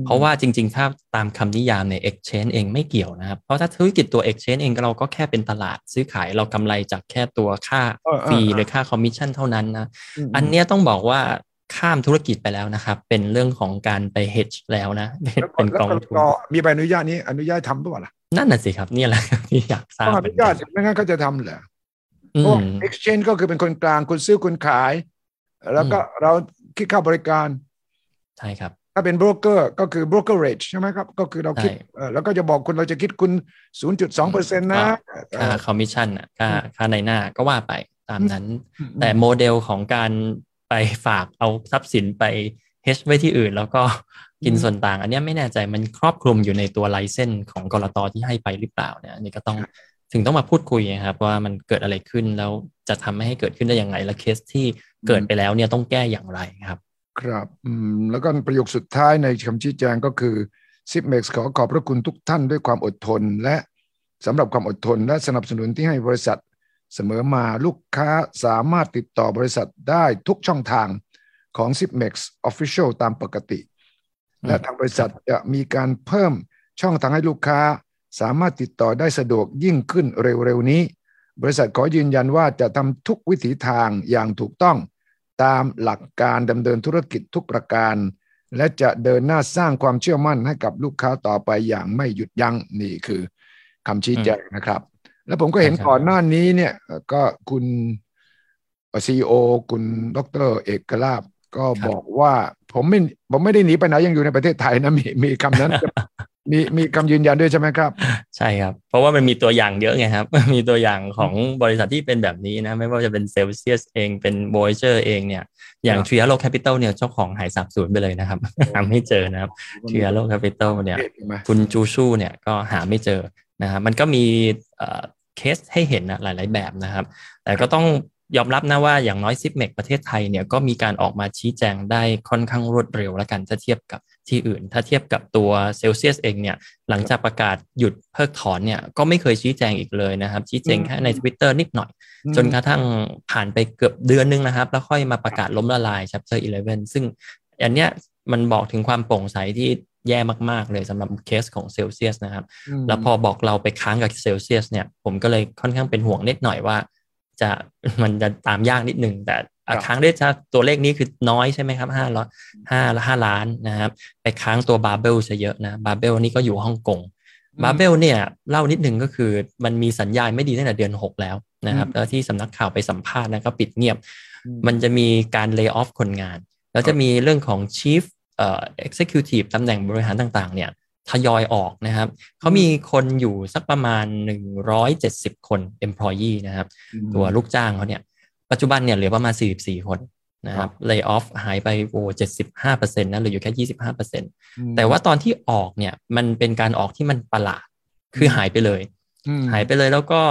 เพราะว่าจริง ๆ ถ้าตามคำนิยามใน Exchange เองไม่เกี่ยวนะครับ เพราะถ้าธุรกิจตัว Exchange เองเราก็แค่เป็นตลาดซื้อขายเรากำไรจากแค่ตัวค่า fee หรือค่าคอมมิชชั่นเท่านั้นนะ อันนี้ต้องบอกว่าข้ามธุรกิจไปแล้วนะครับ เป็นเรื่องของการไป hedge แล้วนะ เป็นกองทุนมีใบอนุญาตนี้อนุญาตทำหรือเปล่า นั่นน่ะสิครับนี่แหละที่อยากทราบอนุญาตไม่งั้นเขาจะทำเหรอเพราะ exchange ก็คือเป็นคนกลางคุณซื้อคุณขาย แล้วก็เราคิดค่าบริการ ใช่ครับ ถ้าเป็น broker ก็คือ brokerage ใช่ไหมครับ ก็คือเราคิดแล้วก็จะบอกคุณเราจะคิดคุณ 0.2เปอร์เซ็นต์นะค่าคอมมิชชั่นอะค่าค่านายหน้าก็ว่าไปตามนั้น แต่โมเดลของการไปฝากเอาทรัพย์สินไปเฮชไว้ที่อื่น แล้วก็ กินส่วนต่างอันนี้ไม่แน่ใจมันครอบคลุมอยู่ในตัวไลเซนของกรตที่ให้ไปหรือเปล่าเนี่ยนี่ก็ต้องถึงต้องมาพูดคุยครับว่ามันเกิดอะไรขึ้นแล้วจะทำให้เกิดขึ้นได้อย่างไรและเคสที่เกิดไปแล้วเนี่ยต้องแก้อย่างไรครับ ครับอืมแล้วก็ประโยคสุดท้ายในคำชี้แจงก็คือซิปเม็กซ์ขอขอบพระคุณทุกท่านด้วยความอดทน และสำหรับความอดทน และสนับสนุนที่ให้บริษัท เสมอมาลูกค้าสามารถติดต่อบริษัทได้ทุกช่องทางของ Zipmex Official ตามปกติ และทางบริษัทจะมีการเพิ่มช่องทางให้ลูกค้า สามารถติดต่อได้สะดวกยิ่งขึ้นเร็วๆนี้ บริษัทขอยืนยันว่าจะทำทุกวิถีทางอย่างถูกต้อง ตามหลักการดำเนินธุรกิจทุกประการ และจะเดินหน้าสร้างความเชื่อมั่นให้กับลูกค้าต่อไปอย่างไม่หยุดยัง้งนี่คือคำชี้แจงนะครับ แล้วผมก็เห็นก่อนหน้านี้เนี่ยก็คุณ CEO คุณดรเอกลาบก็บอกว่า ผมไม่ผมไม่ได้หนีไปไหนยังอยู่ในประเทศไทยนะมีมีคำนั้น มีมีคำยืนยันด้วยใช่ไหมครับ ใช่ครับ เพราะว่ามันมีตัวอย่างเยอะไงครับ มีตัวอย่างของบริษัทที่เป็นแบบนี้นะ ไม่ว่าจะเป็นเซลเซียสเองเป็น Voyager เองเนี่ย อย่าง Three Arrows Capital เนี่ยเจ้าของหายสาบสูญไปเลยนะครับ หาไม่เจอนะครับ Three Arrows Capital เนี่ยคุณจูซูเนี่ยก็หาไม่เจอนะครับมันก็มีเคสให้เห็นนะหลาย ๆ แบบนะครับ แต่ก็ต้อง ยอมรับนะว่าอย่างน้อย Zipmex ประเทศไทยเนี่ยก็มีการออกมาชี้แจงได้ค่อนข้างรวดเร็วแล้วกันถ้าเทียบกับที่อื่น ถ้าเทียบกับตัวเซลเซียสเองเนี่ยหลังจากประกาศหยุดเพิกถอนเนี่ยก็ไม่เคยชี้แจงอีกเลยนะครับ ชี้แจงแค่ใน Twitter นิดหน่อย จนกระทั่งผ่านไปเกือบเดือนนึงนะครับ แล้วค่อยมาประกาศล้มละลาย Chapter 11 ซึ่งอันเนี้ยมันบอกถึงความโปร่งใสที่แย่มาก ๆ เลยสำหรับเคสของเซลเซียสนะครับ แล้วพอบอกเราไปค้างกับเซลเซียสเนี่ย ผมก็เลยค่อนข้างเป็นห่วงนิดหน่อยว่า จะมันจะตามยากนิดหนึ่งแต่ค้างได้ถ้าตัวเลขนี้คือน้อยใช่ไหมครับห้าร้อยห้าห้าล้านนะครับไปค้างตัว Babel ซะเยอะนะ Babel นี่ก็อยู่ฮ่องกง Babel เนี่ยเล่านิดหนึ่งก็คือมันมีสัญญาณไม่ดีตั้งแต่เดือนหกแล้วนะครับแล้วที่สำนักข่าวไปสัมภาษณ์นะก็ปิดเงียบ มันจะมีการเลิกออฟคนงาน แล้วจะมีเรื่องของ chief เอ่อ executive ตำแหน่งบริหารต่างๆเนี่ย ทยอยออกนะครับเขามีคนอยู่สักประมาณ 170 คน employee นะครับ ตัวลูกจ้างเขาเนี่ย ปัจจุบันเนี่ยเหลือประมาณ 44 คนนะครับ lay off หายไปโอ้75เปอร์เซ็นต์นะเหลืออยู่แค่25เปอร์เซ็นต์แต่ว่าตอนที่ออกเนี่ยมันเป็นการออกที่มันประหลาด คือหายไปเลย หายไปเลยแล้วก็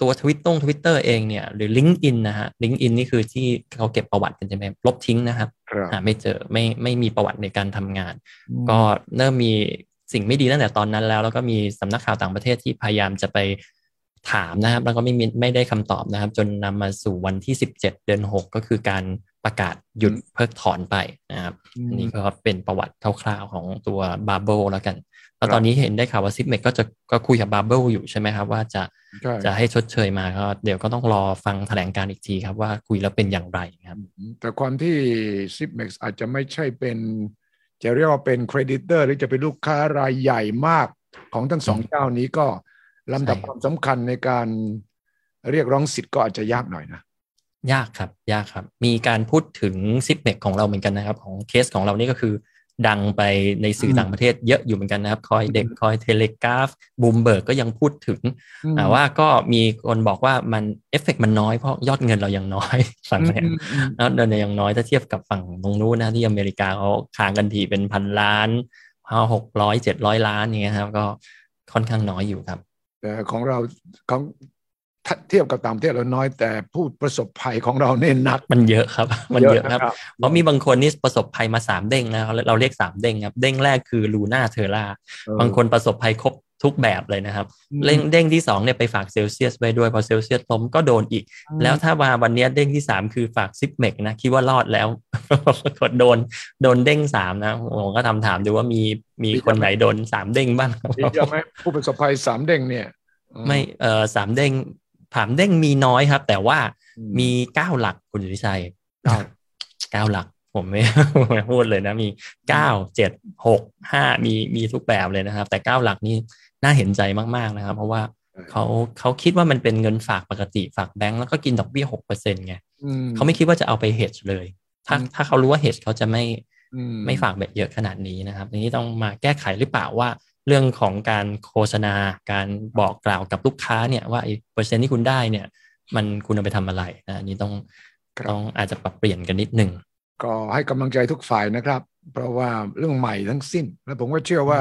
ตัวทวิตต้งทวิตเตอร์เองเนี่ยหรือ LinkedIn นะฮะ LinkedIn นี่คือที่เขาเก็บประวัติกันใช่ไหมลบทิ้งนะครับหาไม่เจอไม่ไม่มีประวัติในการทำงาน ก็เริ่มมี สิ่งไม่ดีตั้งแต่ตอนนั้นแล้ว แล้วก็มีสำนักข่าวต่างประเทศที่พยายามจะไปถามนะครับ แล้วก็ไม่มีไม่ได้คำตอบนะครับ จนนำมาสู่วันที่ 17 เดือน 6 ก็คือการประกาศหยุดเพิกถอนไปนะครับอันนี้ก็เป็นประวัติคร่าวๆของตัว Babel แล้วกันแล้วตอนนี้เห็นได้ข่าวว่า Zipmex ก็จะก็คุยกับ Babel อยู่ใช่ไหมครับ ว่าจะจะให้ชดเชยมาก็เดี๋ยวก็ต้องรอฟังแถลงการอีกทีครับว่าคุยแล้วเป็นอย่างไรครับ แต่ความที่ Zipmex อาจจะไม่ใช่เป็น จะเรียกว่าเป็น creditor หรือจะเป็นลูกค้ารายใหญ่มากของทั้งสองเจ้านี้ก็ลำดับความสำคัญในการเรียกร้องสิทธิ์ก็อาจจะยากหน่อยนะ ยากครับ ยากครับ มีการพูดถึง Zipmex ของเราเหมือนกันนะครับ ของเคสของเรานี่ก็คือ ดังไปในสื่อต่างประเทศเยอะอยู่เหมือนกันนะครับ CoinDesk Cointelegraph Bloomberg ก็ยังพูดถึงแต่ว่าก็มีคนบอกว่ามันเอฟเฟกมันน้อยเพราะยอดเงินเรายังน้อยฝั่งนี้แล้วเดินยังน้อยถ้าเทียบกับฝั่งตรงนู้นนะที่อเมริกาเขาค้างกันทีเป็นพันล้านห้าหกร้อยเจ็ดร้อยล้านเงี้ยครับ ก็ค่อนข้างน้อยอยู่ครับแต่ของเราของ เทียบกับต่างประเทศเราน้อยแต่ผู้ประสบภัยของเราเนี่ยหนัก มันเยอะครับ มันเยอะครับเพราะมีบางคนนี่ประสบภัยมาสามเด้งนะเราเรียกสามเด้งครับเด้งแรกคือ Luna Terra บางคนประสบภัยครบทุกแบบเลยนะครับเด้งเด้งที่สองเนี่ยไปฝากเซลเซียสไว้ด้วยพอเซลเซียสล้มก็โดนอีก แล้วถ้ามาวันนี้เด้งที่สามคือฝาก Zipmex นะคิดว่ารอดแล้วก็โดนโดนเด้งสามนะผมก็ทำถามดูว่ามีมีคนไหนโดนสามเด้งบ้างเยอะไหมผู้ประสบภัยสามเด้งเนี่ยไม่เออสามเด้ง ถามเด้งมีน้อยครับ แต่ว่ามีเก้าหลักคุณสุริชัยเก้าหลัก ผมไม่ไม่พูดเลยนะ มีเก้าเจ็ดหกห้ามีมีทุกแบบเลยนะครับ แต่เก้าหลักนี่น่าเห็นใจมากๆนะครับ เพราะว่าเขาเขาคิดว่ามันเป็นเงินฝากปกติฝากแบงก์แล้วก็กินดอกเบี้ยหกเปอร์เซ็นต์ไงเขาไม่คิดว่าจะเอาไปเฮดเลย ถ้าถ้าเขารู้ว่าเฮดเขาจะไม่ไม่ฝากแบบเยอะขนาดนี้นะครับทีนี้ต้องมาแก้ไขหรือเปล่าว่า เรื่องของการโฆษณาการบอกกล่าวกับลูกค้าเนี่ยว่าเปอร์เซ็นต์ที่คุณได้เนี่ย มันคุณเอาไปทำอะไรนะนี้ต้องต้องอาจจะปรับเปลี่ยนกันนิดหนึ่งก็ให้กำลังใจทุกฝ่ายนะครับ เพราะว่าเรื่องใหม่ทั้งสิ้น และผมก็เชื่อว่า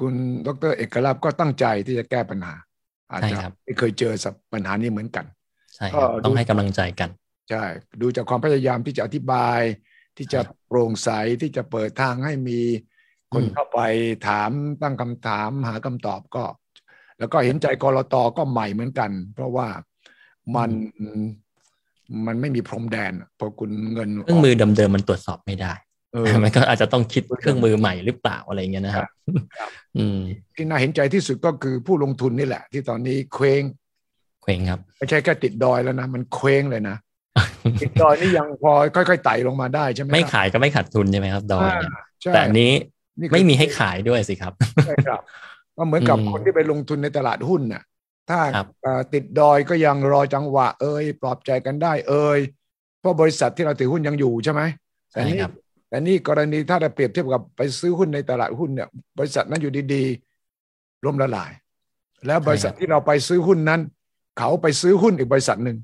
คุณดรเอกลักษณ์ก็ตั้งใจที่จะแก้ปัญหา อาจจะไม่เคยเจอสับปัญหานี้เหมือนกันใช่ต้องให้กำลังใจกันใช่ดูจากความพยายามที่จะอธิบาย ที่จะโปร่งใสที่จะเปิดทางให้มี คนเข้าไปถามตั้งคำถามหาคำตอบก็ แล้วก็เห็นใจกรตก็ใหม่เหมือนกัน เพราะว่ามันมันไม่มีพรมแดนพอคุณเงินเครื่องมือเดิมๆมันตรวจสอบไม่ได้มันก็อาจจะต้องคิดเครื่องมือใหม่หรือเปล่าอะไรเงี้ยนะครับอืมที่น่าเห็นใจที่สุดก็คือผู้ลงทุนนี่แหละ ที่ตอนนี้เคว้งเคว้งครับไม่ใช่แค่ติดดอยแล้วนะ มันเคว้งเลยนะติดดอยนี่ยังพอค่อยๆไต่ลงมาได้ใช่ไหมไม่ขายก็ไม่ขาดทุนใช่ไหมครับ ดอยเนี่ยแต่อัน นี้ไม่มีให้ขายด้วยสิครับใช่ครับก็เหมือนกับคนที่ไปลงทุนในตลาดหุ้นน่ะ ถ้าติดดอยก็ยังรอจังหวะ เอ้ยปลอบใจกันได้เอ้ยเพราะบริษัทที่เราถือหุ้นยังอยู่ใช่ไหมแต่นี่แต่นี่กรณีถ้าเราเปรียบเทียบกับไปซื้อหุ้นในตลาดหุ้นเนี่ย บริษัทนั้นอยู่ดีๆล่มละลาย แล้วบริษัทที่เราไปซื้อหุ้นนั้น เขาไปซื้อหุ้นอีกบริษัทหนึ่ง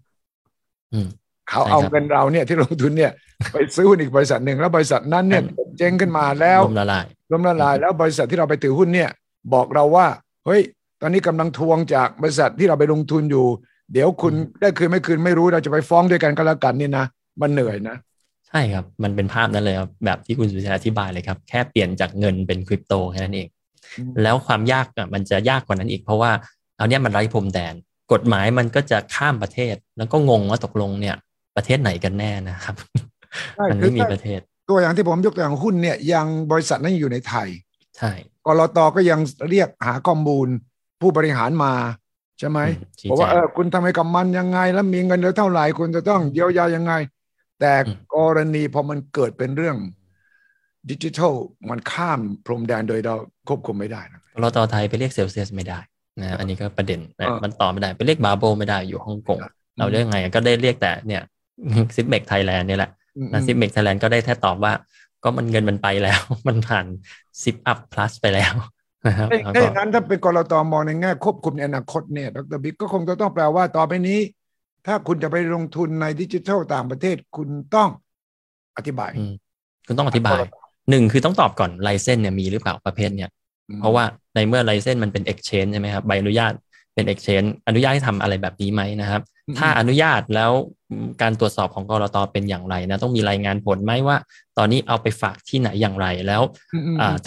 เขาเอาเงินเราเนี่ยที่ลงทุนเนี่ย ไปซื้อหุ้นอีกบริษัทหนึ่งแล้วบริษัทนั้นเนี่ยเจ๊งขึ้นมาแล้วล้มละลาย ล้มละลายแล้วบริษัทที่เราไปถือหุ้นเนี่ย บอกเราว่า เฮ้ย ตอนนี้กำลังทวงจากบริษัทที่เราไปลงทุนอยู่ เดี๋ยวคุณได้คืนไม่คืนไม่รู้เราจะไปฟ้องด้วยกันก็แล้วกันนี่นะมันเหนื่อยนะใช่ครับ มันเป็นภาพนั้นเลยครับแบบที่คุณสุชัยอธิบายเลยครับ แค่เปลี่ยนจากเงินเป็นคริปโตแค่นั้นเอง แล้วความยากอะมันจะยากกว่านั้นอีก เพราะว่าเอาเนี้ยมันไร้พรมแดน กฎหมายมันก็จะข้ามประเทศ แล้วก็งงว่าตกลงเนี่ย ประเทศไหนกันแน่นะครับ มันไม่มีประเทศ ตัวอย่างที่ผมยกตัวอย่างหุ้นเนี่ยยังบริษัทนั้นอยู่ในไทย ใช่กรตก็ยังเรียกหาข้อมูลผู้บริหารมาใช่ไหมบอกว่าเออคุณทำให้กับมันยังไง แล้วมีเงินเหลือเท่าไหร่คุณจะต้องเยียวยายังไง แต่กรณีพอมันเกิดเป็นเรื่องดิจิทัลมันข้ามพรมแดนโดยเราควบคุมไม่ได้นะก.ล.ต.ไทยไปเรียกเซลเซียสไม่ได้นะอันนี้ก็ประเด็นนะมันต่อไม่ได้ไปเรียก Babel ไม่ได้อยู่ฮ่องกงเราเรียกไงก็ได้เรียกแต่เนี่ย Zipmex Thailand นี่แหละ นะ Zipmex Thailand ก็ได้แค่ตอบว่า ก็มันเงินมันไปแล้ว มันผ่าน ZipUp Plus ไปแล้วนะครับถ้าอย่างนั้นถ้าเป็นก.ล.ต.มองในแง่ควบคุมในอนาคตเนี่ยดรบิ๊กก็คงจะต้องแปลว่าต่อไปนี้ ถ้าคุณจะไปลงทุนในดิจิทัลต่างประเทศคุณต้องอธิบาย คุณต้องอธิบายหนึ่งคือต้องตอบก่อนไลเซนเนี่ยมีหรือเปล่าประเภทเนี่ย เพราะว่าในเมื่อไลเซนมันเป็น exchange ใช่ไหมครับใบอนุญาตเป็น exchange อนุญาตให้ทำอะไรแบบนี้ไหมนะครับ ถ้าอนุญาตแล้วการตรวจสอบของกรตเป็นอย่างไรนะต้องมีรายงานผลไหมว่า ตอนนี้เอาไปฝากที่ไหนอย่างไรแล้ว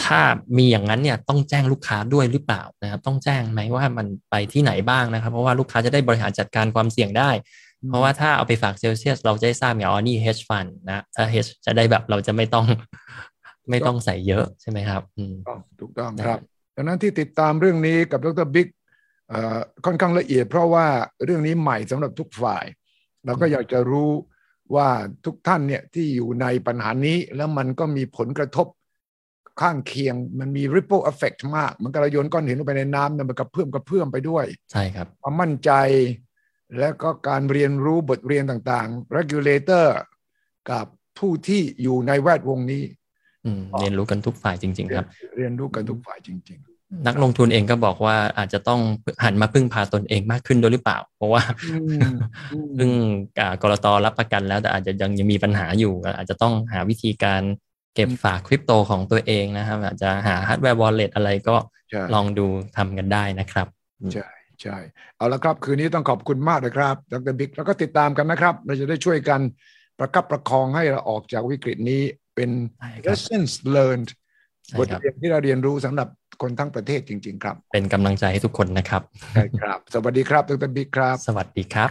ถ้ามีอย่างนั้นเนี่ยต้องแจ้งลูกค้าด้วยหรือเปล่านะครับต้องแจ้งไหมว่ามันไปที่ไหนบ้างนะครับ เพราะว่าลูกค้าจะได้บริหารจัดการความเสี่ยงได้ เพราะว่าถ้าเอาไปฝากเซลเซียสเราจะได้ทราบอย่างอ๋อนี่ hedge fund นะถ้า hedge จะได้แบบเราจะไม่ต้องไม่ต้องใส่เยอะใช่ไหมครับถูกต้องครับดังนั้นที่ติดตามเรื่องนี้กับดรบิ๊ก ค่อนข้างละเอียด เพราะว่าเรื่องนี้ใหม่สำหรับทุกฝ่าย เราก็อยากจะรู้ว่าทุกท่านเนี่ยที่อยู่ในปัญหานี้แล้วมันก็มีผลกระทบข้างเคียงมันมี ripple effect มาก มันกระโยนก้อนหินลงไปในน้ำมันกระเพื่อมกระเพื่อมไปด้วย ใช่ครับความมั่นใจ และก็การเรียนรู้บทเรียนต่างๆ regulator กับผู้ที่อยู่ในแวดวงนี้เรียนรู้กันทุกฝ่ายจริง ๆ ครับ เรียนรู้กันทุกฝ่ายจริง นักลงทุนเองก็บอกว่าอาจจะต้องหันมาพึ่งพาตนเองมากขึ้นด้วยหรือเปล่า เพราะว่าพึ่ง ก.ล.ต.รับประกันแล้วแต่อาจจะยังยังมีปัญหาอยู่ อาจจะต้องหาวิธีการเก็บฝากคริปโตของตัวเองนะครับ อาจจะหา hardware wallet อะไรก็ลองดูทำกันได้นะครับใช่ใช่เอาละครับ คืนนี้ต้องขอบคุณมากเลยครับดรบิ๊กแล้วก็ติดตามกันนะครับ เราจะได้ช่วยกันประคับประคองให้เราออกจากวิกฤตนี้เป็น lessons learned บทเรียนที่เราเรียนรู้สำหรับ คนทั้งประเทศจริง ๆ ครับ เป็นกำลังใจให้ทุกคนนะครับใช่ครับ สวัสดีครับดรบิ๊กครับ สวัสดีครับ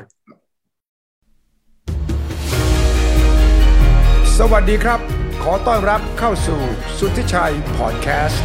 สวัสดีครับ ขอต้อนรับเข้าสู่สุทธิชัยพอดแคสต์